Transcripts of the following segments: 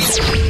Bye.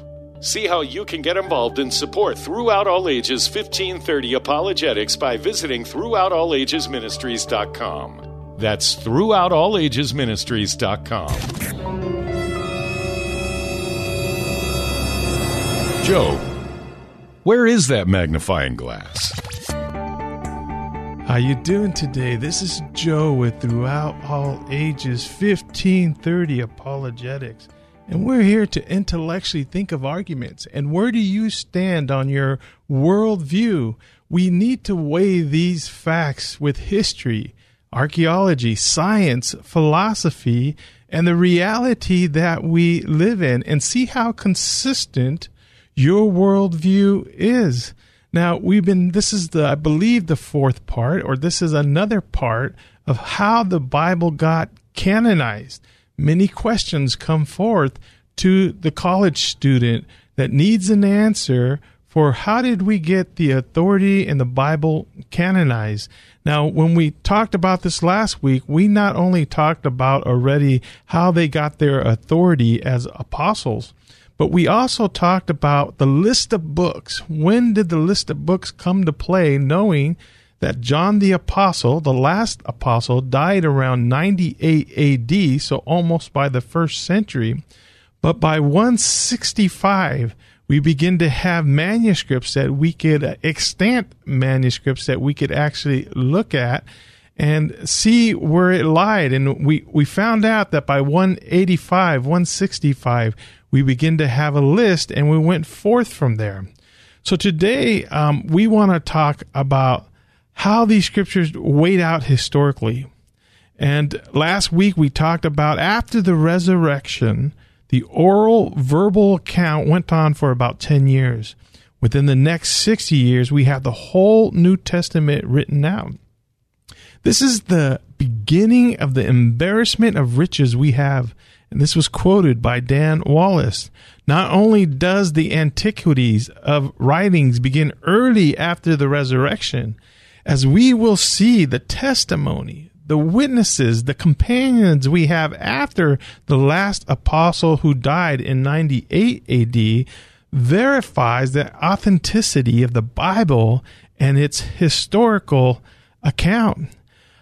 See how you can get involved and support Throughout All Ages 1530 Apologetics by visiting throughoutallagesministries.com. That's throughoutallagesministries.com. Joe, where is that magnifying glass? How you doing today? This is Joe with Throughout All Ages 1530 Apologetics. And we're here to intellectually think of arguments. And where do you stand on your worldview? We need to weigh these facts with history, archaeology, science, philosophy, and the reality that we live in and see how consistent your worldview is. Now, we've been, this is the, I believe, the fourth part, or this is another part of how the Bible got canonized many questions come forth to the college student that needs an answer for how did we get the authority in the Bible canonized? Now, when we talked about this last week, we not only talked about already how they got their authority as apostles, but we also talked about the list of books. When did the list of books come to play, knowing that John the Apostle, the last apostle, died around 98 AD, so almost by the first century. But by 165, we begin to have manuscripts that we could, uh, extant manuscripts that we could actually look at and see where it lied. And we, we found out that by 185, 165, we begin to have a list and we went forth from there. So today, um, we want to talk about how these scriptures weighed out historically. And last week we talked about after the resurrection, the oral verbal account went on for about 10 years. Within the next 60 years, we have the whole New Testament written out. This is the beginning of the embarrassment of riches we have. And this was quoted by Dan Wallace. Not only does the antiquities of writings begin early after the resurrection, as we will see the testimony, the witnesses, the companions we have after the last apostle who died in 98 AD verifies the authenticity of the Bible and its historical account.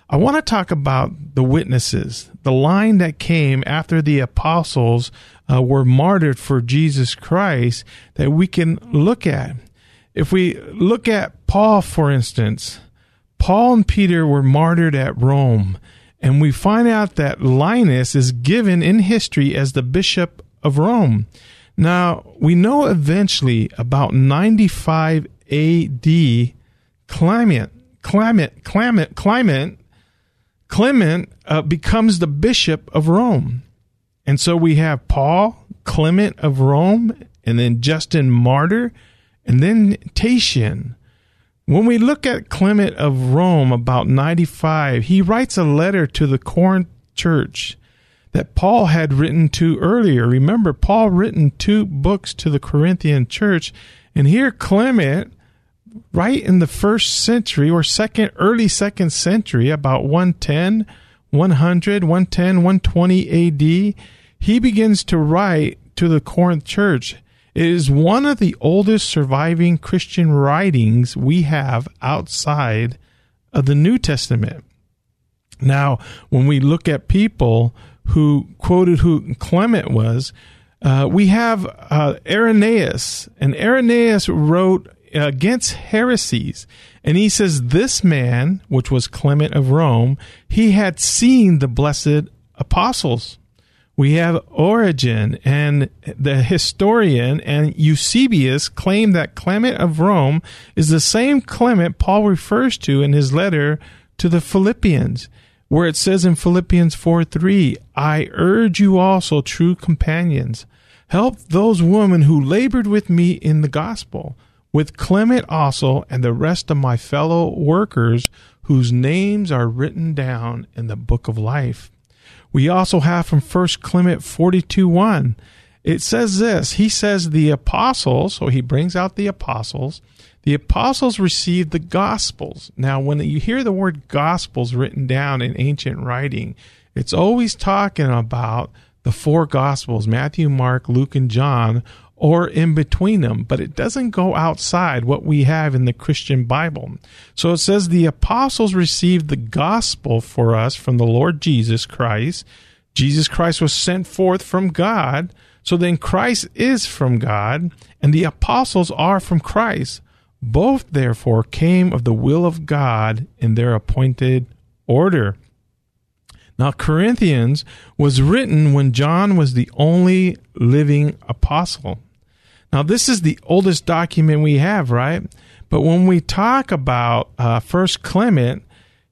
I want to talk about the witnesses, the line that came after the apostles uh, were martyred for Jesus Christ that we can look at. If we look at Paul, for instance, Paul and Peter were martyred at Rome, and we find out that Linus is given in history as the bishop of Rome. Now, we know eventually about 95 AD, Clement, Clement, Clement, Clement, Clement uh, becomes the bishop of Rome. And so we have Paul, Clement of Rome, and then Justin Martyr, and then Tatian. When we look at Clement of Rome about 95, he writes a letter to the Corinth church that Paul had written to earlier. Remember, Paul written two books to the Corinthian church, and here Clement, right in the first century or second, early second century, about 110, 100, 110, 120 AD, he begins to write to the Corinth church it is one of the oldest surviving Christian writings we have outside of the New Testament. Now, when we look at people who quoted who Clement was, uh, we have uh, Irenaeus, and Irenaeus wrote against heresies. And he says, This man, which was Clement of Rome, he had seen the blessed apostles we have Origen and the historian and Eusebius claim that Clement of Rome is the same Clement Paul refers to in his letter to the Philippians, where it says in Philippians 4 3, I urge you also, true companions, help those women who labored with me in the gospel, with Clement also and the rest of my fellow workers whose names are written down in the book of life. We also have from 1 Clement 42 1. It says this He says, The apostles, so he brings out the apostles, the apostles received the gospels. Now, when you hear the word gospels written down in ancient writing, it's always talking about the four gospels Matthew, Mark, Luke, and John, or in between them, but it doesn't go outside what we have in the Christian Bible. So it says the apostles received the gospel for us from the Lord Jesus Christ. Jesus Christ was sent forth from God. So then Christ is from God, and the apostles are from Christ. Both, therefore, came of the will of God in their appointed order. Now, Corinthians was written when John was the only living apostle. Now, this is the oldest document we have, right? But when we talk about uh, First Clement,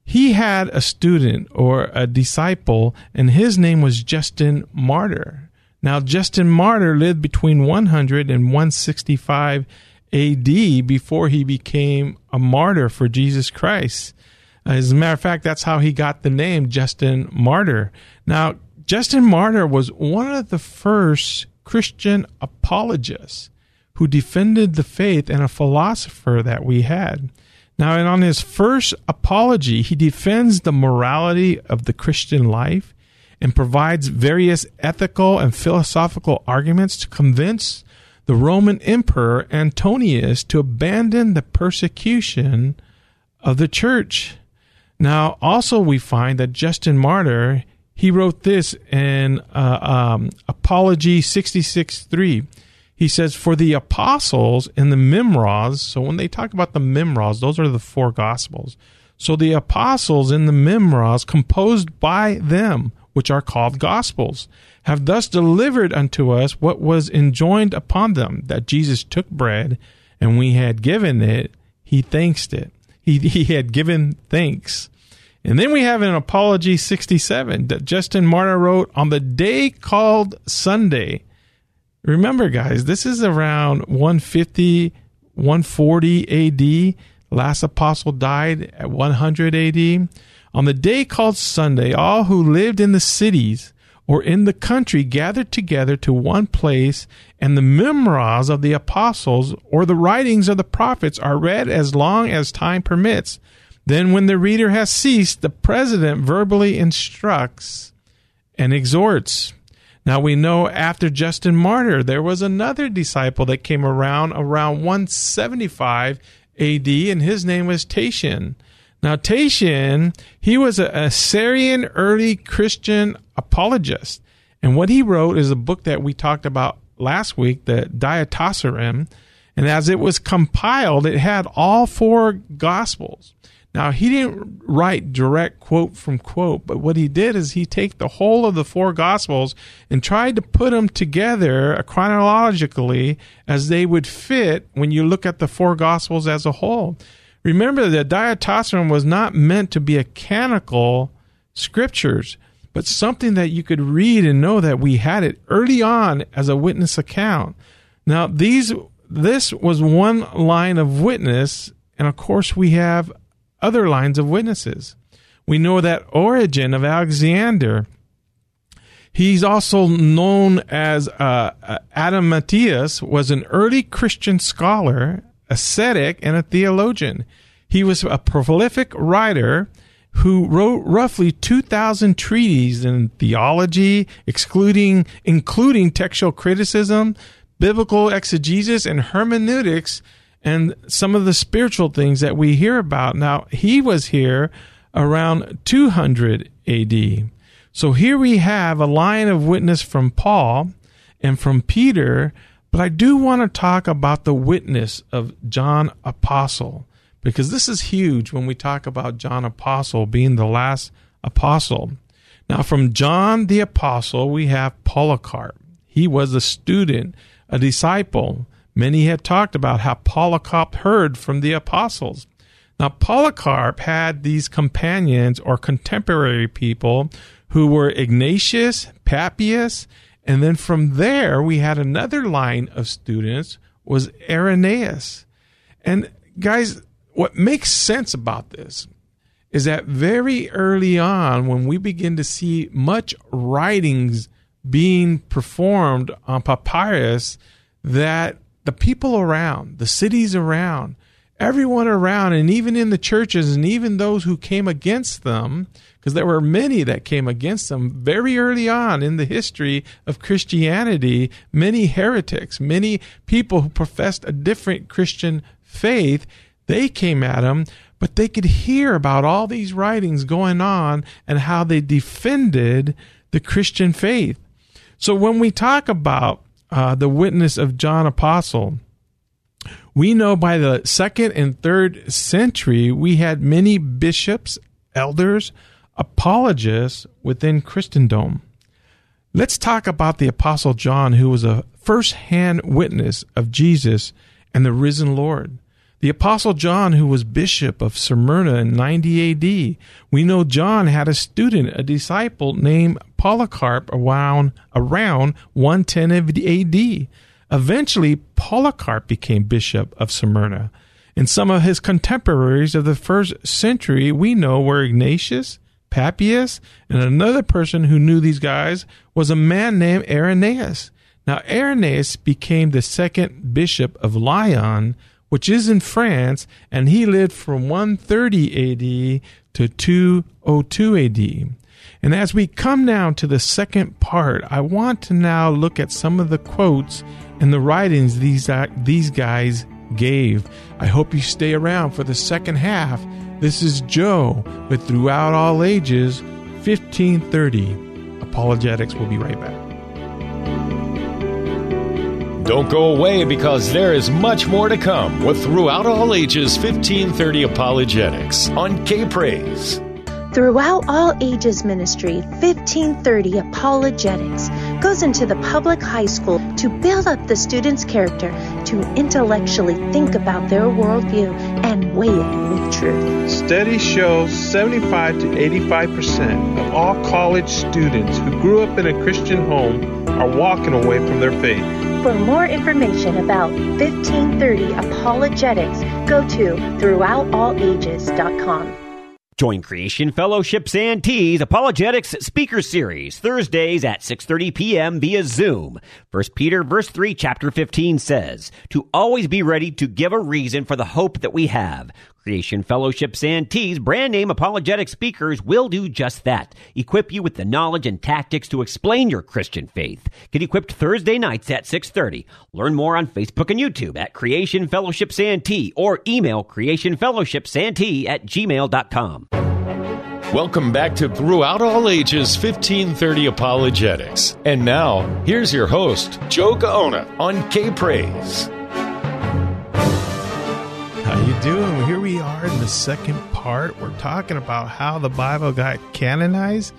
he had a student or a disciple, and his name was Justin Martyr. Now, Justin Martyr lived between 100 and 165 AD before he became a martyr for Jesus Christ. As a matter of fact, that's how he got the name Justin Martyr. Now, Justin Martyr was one of the first Christian apologist who defended the faith and a philosopher that we had. Now, and on his first apology, he defends the morality of the Christian life and provides various ethical and philosophical arguments to convince the Roman Emperor Antonius to abandon the persecution of the church. Now, also, we find that Justin Martyr he wrote this in uh, um, Apology 66 3. He says, For the apostles in the Memoirs, so when they talk about the Memoirs, those are the four gospels. So the apostles in the Memras, composed by them, which are called gospels, have thus delivered unto us what was enjoined upon them, that Jesus took bread, and we had given it, he thanked it. He, he had given thanks and then we have an Apology 67 that Justin Martyr wrote on the day called Sunday. Remember, guys, this is around 150, 140 AD. Last apostle died at 100 AD. On the day called Sunday, all who lived in the cities or in the country gathered together to one place, and the memoirs of the apostles or the writings of the prophets are read as long as time permits then, when the reader has ceased, the president verbally instructs and exhorts. Now we know after Justin Martyr, there was another disciple that came around around 175 AD, and his name was Tatian. Now, Tatian, he was a, Syrian early Christian apologist. And what he wrote is a book that we talked about last week, the Diatessaron. And as it was compiled, it had all four gospels. Now, he didn't write direct quote from quote, but what he did is he take the whole of the four gospels and tried to put them together chronologically as they would fit when you look at the four gospels as a whole. Remember that Diatessaron was not meant to be a canonical scriptures, but something that you could read and know that we had it early on as a witness account. Now, these this was one line of witness, and of course we have other lines of witnesses. We know that Origen of Alexander, he's also known as uh, uh Adamantius, was an early Christian scholar, ascetic, and a theologian. He was a prolific writer who wrote roughly 2,000 treatises in theology, excluding, including textual criticism, biblical exegesis, and hermeneutics and some of the spiritual things that we hear about. Now, he was here around 200 AD. So here we have a line of witness from Paul and from Peter, but I do want to talk about the witness of John Apostle because this is huge when we talk about John Apostle being the last apostle. Now, from John the Apostle, we have Polycarp. He was a student, a disciple Many had talked about how Polycarp heard from the apostles. Now, Polycarp had these companions or contemporary people who were Ignatius, Papias, and then from there we had another line of students was Irenaeus. And guys, what makes sense about this is that very early on when we begin to see much writings being performed on papyrus that the people around, the cities around, everyone around, and even in the churches, and even those who came against them, because there were many that came against them very early on in the history of Christianity, many heretics, many people who professed a different Christian faith, they came at him, but they could hear about all these writings going on and how they defended the Christian faith. So when we talk about uh, the witness of John Apostle, we know by the second and third century we had many bishops, elders, apologists within Christendom. Let's talk about the Apostle John, who was a first hand witness of Jesus and the risen Lord. The Apostle John, who was bishop of Smyrna in 90 AD, we know John had a student, a disciple named Polycarp around, around 110 AD. Eventually, Polycarp became bishop of Smyrna. And some of his contemporaries of the first century we know were Ignatius, Papias, and another person who knew these guys was a man named Irenaeus. Now, Irenaeus became the second bishop of Lyon, which is in France, and he lived from 130 AD to 202 AD. And as we come now to the second part, I want to now look at some of the quotes and the writings these, uh, these guys gave. I hope you stay around for the second half. This is Joe with Throughout All Ages 1530. Apologetics. We'll be right back. Don't go away because there is much more to come with Throughout All Ages 1530 Apologetics on K Praise. Throughout All Ages Ministry 1530 Apologetics goes into the public high school to build up the student's character to intellectually think about their worldview and weigh it with truth. Studies show 75 to 85 percent of all college students who grew up in a Christian home are walking away from their faith. For more information about 1530 Apologetics, go to throughoutallages.com. Join Creation Fellowship Santee's Apologetics Speaker Series Thursdays at 6:30 p.m. via Zoom. 1 Peter verse 3 chapter 15 says, "To always be ready to give a reason for the hope that we have." Creation Fellowship Santee's brand name apologetic speakers will do just that. Equip you with the knowledge and tactics to explain your Christian faith. Get equipped Thursday nights at 6:30. Learn more on Facebook and YouTube at Creation Fellowship Santee or email creationfellowshipsantee at gmail.com. Welcome back to Throughout All Ages 1530 Apologetics. And now, here's your host, Joe Gaona on K Praise. Second part. We're talking about how the Bible got canonized.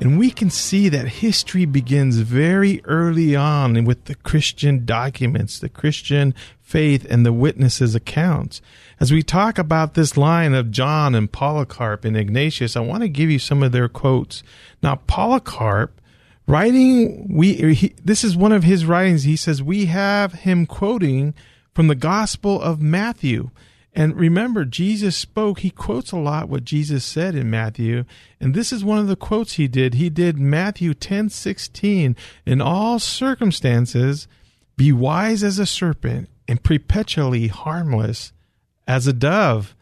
And we can see that history begins very early on with the Christian documents, the Christian faith, and the witnesses' accounts. As we talk about this line of John and Polycarp and Ignatius, I want to give you some of their quotes. Now, Polycarp, writing, we he, this is one of his writings. He says we have him quoting from the Gospel of Matthew. And remember, Jesus spoke, he quotes a lot what Jesus said in Matthew. And this is one of the quotes he did. He did Matthew 10 16. In all circumstances, be wise as a serpent and perpetually harmless as a dove.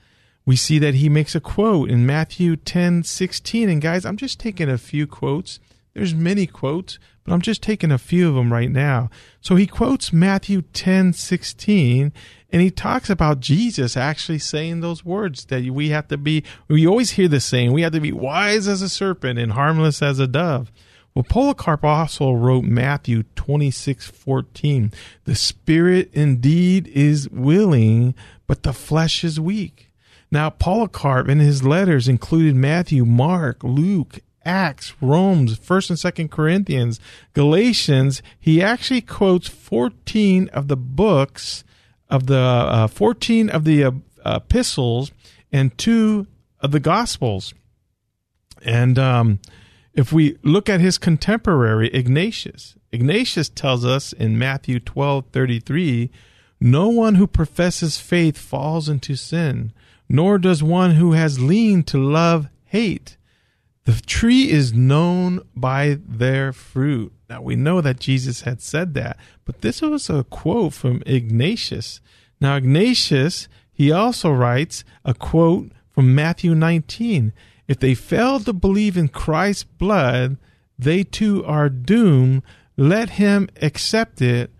We see that he makes a quote in Matthew 10 16. And guys, I'm just taking a few quotes. There's many quotes, but I'm just taking a few of them right now. So he quotes Matthew 10 16 and he talks about Jesus actually saying those words that we have to be, we always hear this saying, we have to be wise as a serpent and harmless as a dove. Well, Polycarp also wrote Matthew 26 14. The spirit indeed is willing, but the flesh is weak. Now, Polycarp in his letters included Matthew, Mark, Luke, Acts, Romans, 1st and 2nd Corinthians, Galatians. He actually quotes 14 of the books of the uh, 14 of the uh, epistles and two of the Gospels. And um, if we look at his contemporary, Ignatius, Ignatius tells us in Matthew 12 33, no one who professes faith falls into sin, nor does one who has leaned to love hate. The tree is known by their fruit. Now we know that Jesus had said that, but this was a quote from Ignatius. Now, Ignatius, he also writes a quote from Matthew 19. If they fail to believe in Christ's blood, they too are doomed. Let him accept it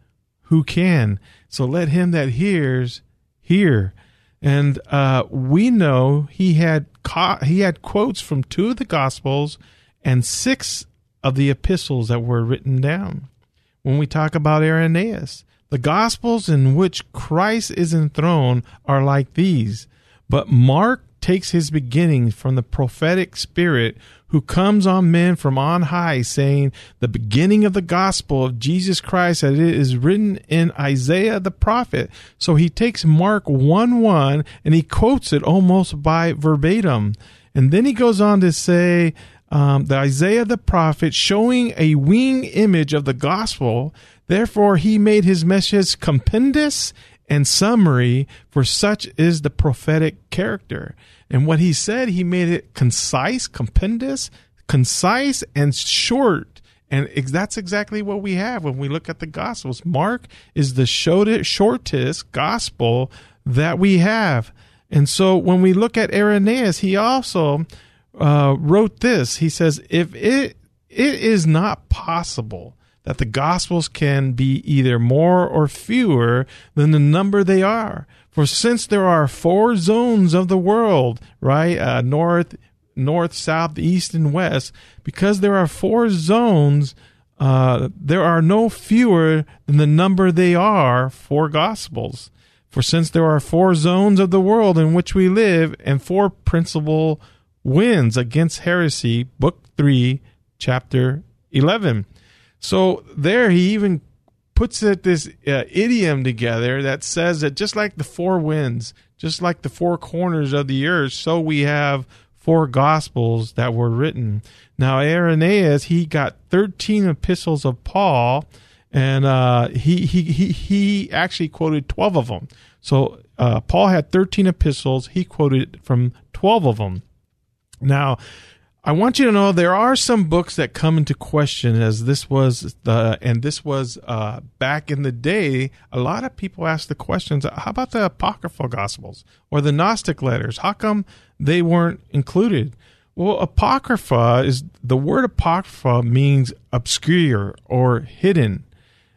who can. So let him that hears hear. And uh, we know he had co- he had quotes from two of the Gospels and six of the epistles that were written down. When we talk about Irenaeus, the Gospels in which Christ is enthroned are like these, but Mark takes his beginnings from the prophetic spirit who comes on men from on high, saying, The beginning of the gospel of Jesus Christ, as it is written in Isaiah the prophet. So he takes Mark 1 1 and he quotes it almost by verbatim. And then he goes on to say, um, the Isaiah the prophet showing a wing image of the gospel. Therefore, he made his message compendious and summary, for such is the prophetic character. And what he said, he made it concise, compendious, concise, and short. And that's exactly what we have when we look at the Gospels. Mark is the shortest gospel that we have. And so when we look at Irenaeus, he also uh, wrote this. He says, if it, it is not possible that the Gospels can be either more or fewer than the number they are. For since there are four zones of the world, right, uh, north, north, south, east, and west, because there are four zones, uh, there are no fewer than the number they are for Gospels. For since there are four zones of the world in which we live, and four principal winds against heresy, Book 3, Chapter 11. So there he even puts it this uh, idiom together that says that just like the four winds, just like the four corners of the earth, so we have four gospels that were written. Now Irenaeus, he got 13 epistles of Paul and uh, he, he, he, he actually quoted 12 of them. So uh, Paul had 13 epistles. He quoted from 12 of them. Now, I want you to know there are some books that come into question as this was the and this was uh, back in the day. A lot of people ask the questions: How about the apocryphal gospels or the Gnostic letters? How come they weren't included? Well, apocrypha is the word apocrypha means obscure or hidden.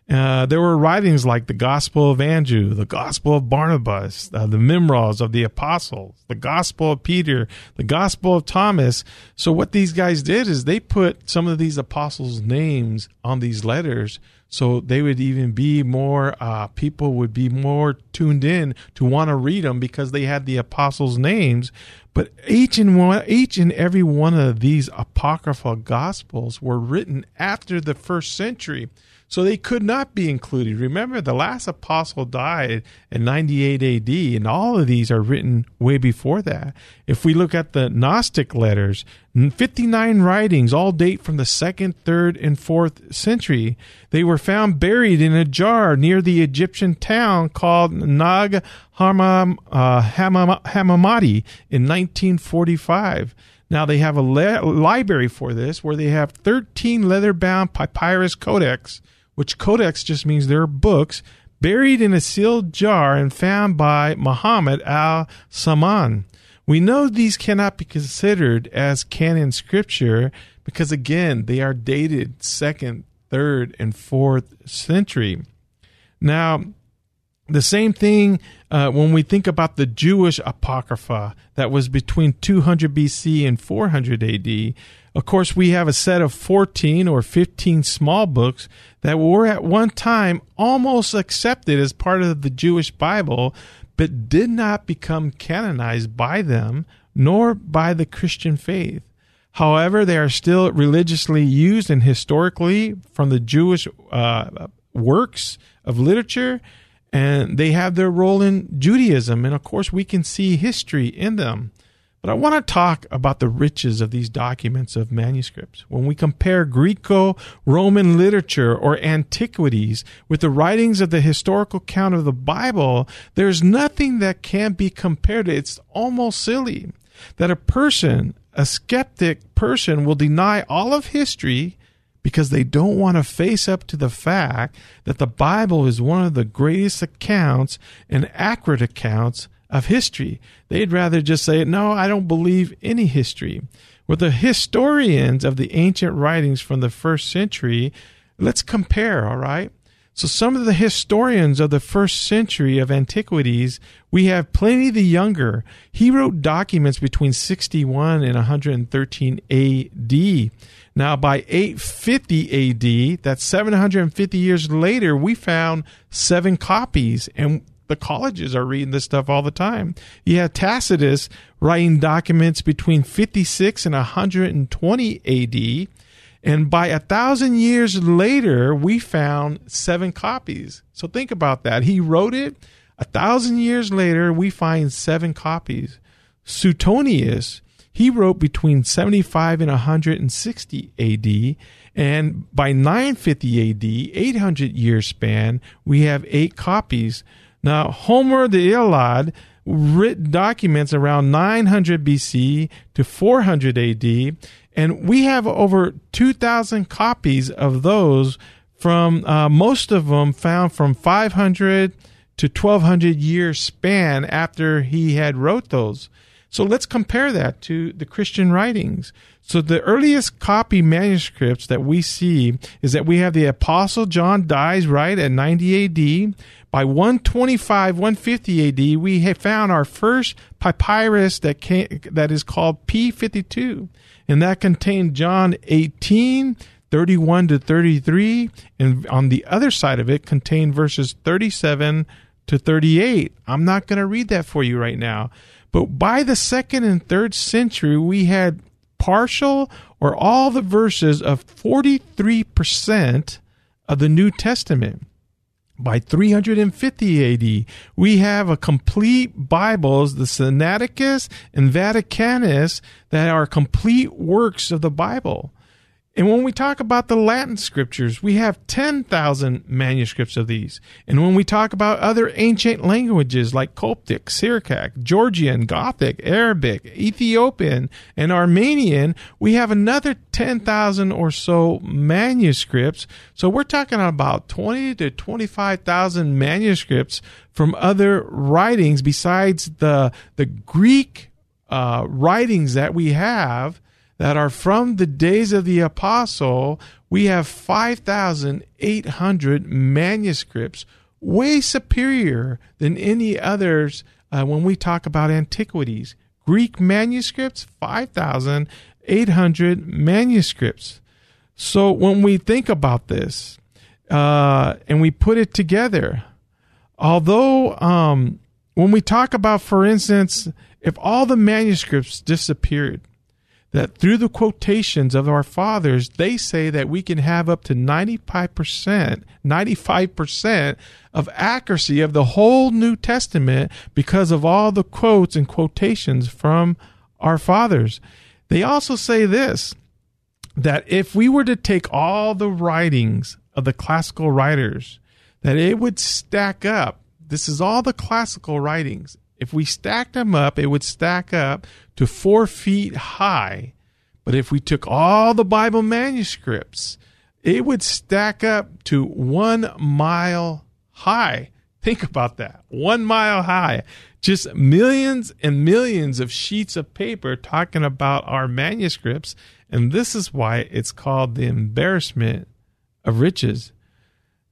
Uh, there were writings like the Gospel of Andrew, the Gospel of Barnabas, uh, the Memoirs of the Apostles, the Gospel of Peter, the Gospel of Thomas. So what these guys did is they put some of these apostles' names on these letters, so they would even be more. Uh, people would be more tuned in to want to read them because they had the apostles' names. But each and one, each and every one of these apocryphal gospels were written after the first century. So they could not be included. Remember, the last apostle died in 98 AD, and all of these are written way before that. If we look at the Gnostic letters, 59 writings all date from the second, third, and fourth century. They were found buried in a jar near the Egyptian town called Nag Hammam, uh, Hammadi in 1945. Now they have a le- library for this where they have 13 leather bound papyrus codex which codex just means they're books buried in a sealed jar and found by Muhammad al Saman. We know these cannot be considered as canon scripture because, again, they are dated second, third, and fourth century. Now, the same thing uh, when we think about the Jewish Apocrypha that was between 200 BC and 400 AD. Of course, we have a set of 14 or 15 small books that were at one time almost accepted as part of the Jewish Bible, but did not become canonized by them nor by the Christian faith. However, they are still religiously used and historically from the Jewish uh, works of literature and they have their role in Judaism. And of course, we can see history in them. But I want to talk about the riches of these documents of manuscripts. When we compare Greco Roman literature or antiquities with the writings of the historical account of the Bible, there's nothing that can be compared. It's almost silly that a person, a skeptic person, will deny all of history because they don't want to face up to the fact that the Bible is one of the greatest accounts and accurate accounts of history. They'd rather just say, no, I don't believe any history. With the historians of the ancient writings from the first century, let's compare, all right? So, some of the historians of the first century of antiquities, we have Pliny the Younger. He wrote documents between 61 and 113 AD. Now, by 850 AD, that's 750 years later, we found seven copies. And the colleges are reading this stuff all the time. You have Tacitus writing documents between 56 and 120 AD. And by a thousand years later, we found seven copies. So think about that. He wrote it. A thousand years later, we find seven copies. Suetonius, he wrote between 75 and 160 AD. And by 950 AD, 800 year span, we have eight copies. Now, Homer the Iliad written documents around 900 BC to 400 AD, and we have over 2,000 copies of those from uh, most of them found from 500 to 1200 year span after he had wrote those. So let's compare that to the Christian writings. So the earliest copy manuscripts that we see is that we have the Apostle John dies right at 90 AD. By 125, 150 AD, we found our first papyrus that came, that is called P52, and that contained John 18, 31 to 33, and on the other side of it contained verses 37 to 38. I'm not going to read that for you right now. But by the second and third century, we had partial or all the verses of 43% of the New Testament. By 350 AD, we have a complete Bibles, the Sinaiticus and Vaticanus, that are complete works of the Bible. And when we talk about the Latin scriptures, we have 10,000 manuscripts of these. And when we talk about other ancient languages like Coptic, Syriac, Georgian, Gothic, Arabic, Ethiopian, and Armenian, we have another 10,000 or so manuscripts. So we're talking about 20 to 25,000 manuscripts from other writings besides the, the Greek uh, writings that we have that are from the days of the apostle, we have 5,800 manuscripts, way superior than any others uh, when we talk about antiquities. Greek manuscripts, 5,800 manuscripts. So when we think about this uh, and we put it together, although um, when we talk about, for instance, if all the manuscripts disappeared, that through the quotations of our fathers, they say that we can have up to 95%, 95% of accuracy of the whole New Testament because of all the quotes and quotations from our fathers. They also say this that if we were to take all the writings of the classical writers, that it would stack up. This is all the classical writings. If we stacked them up, it would stack up to four feet high. But if we took all the Bible manuscripts, it would stack up to one mile high. Think about that. One mile high. Just millions and millions of sheets of paper talking about our manuscripts. And this is why it's called the embarrassment of riches.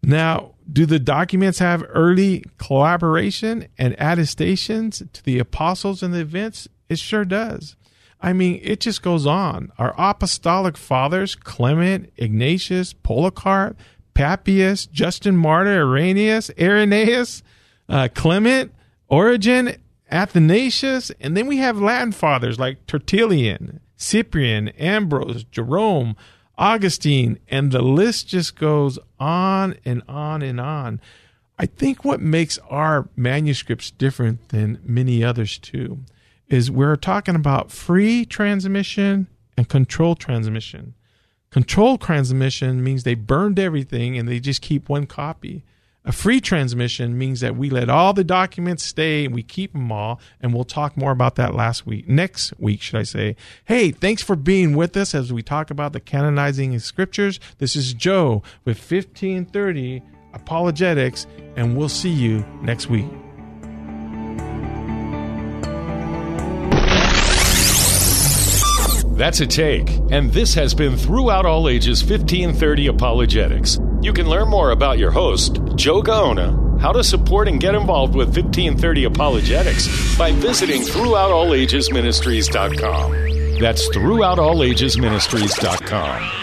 Now, do the documents have early collaboration and attestations to the apostles and the events? It sure does. I mean, it just goes on. Our apostolic fathers, Clement, Ignatius, Polycarp, Papias, Justin Martyr, Irenaeus, Irenaeus, uh, Clement, Origen, Athanasius, and then we have Latin fathers like Tertullian, Cyprian, Ambrose, Jerome, Augustine, and the list just goes on and on and on. I think what makes our manuscripts different than many others too is we're talking about free transmission and control transmission. Control transmission means they burned everything and they just keep one copy. A free transmission means that we let all the documents stay and we keep them all. And we'll talk more about that last week, next week, should I say. Hey, thanks for being with us as we talk about the canonizing scriptures. This is Joe with 1530 Apologetics, and we'll see you next week. That's a take, and this has been Throughout All Ages 1530 Apologetics. You can learn more about your host, Joe Gaona, how to support and get involved with 1530 Apologetics by visiting throughoutallagesministries.com. That's throughoutallagesministries.com.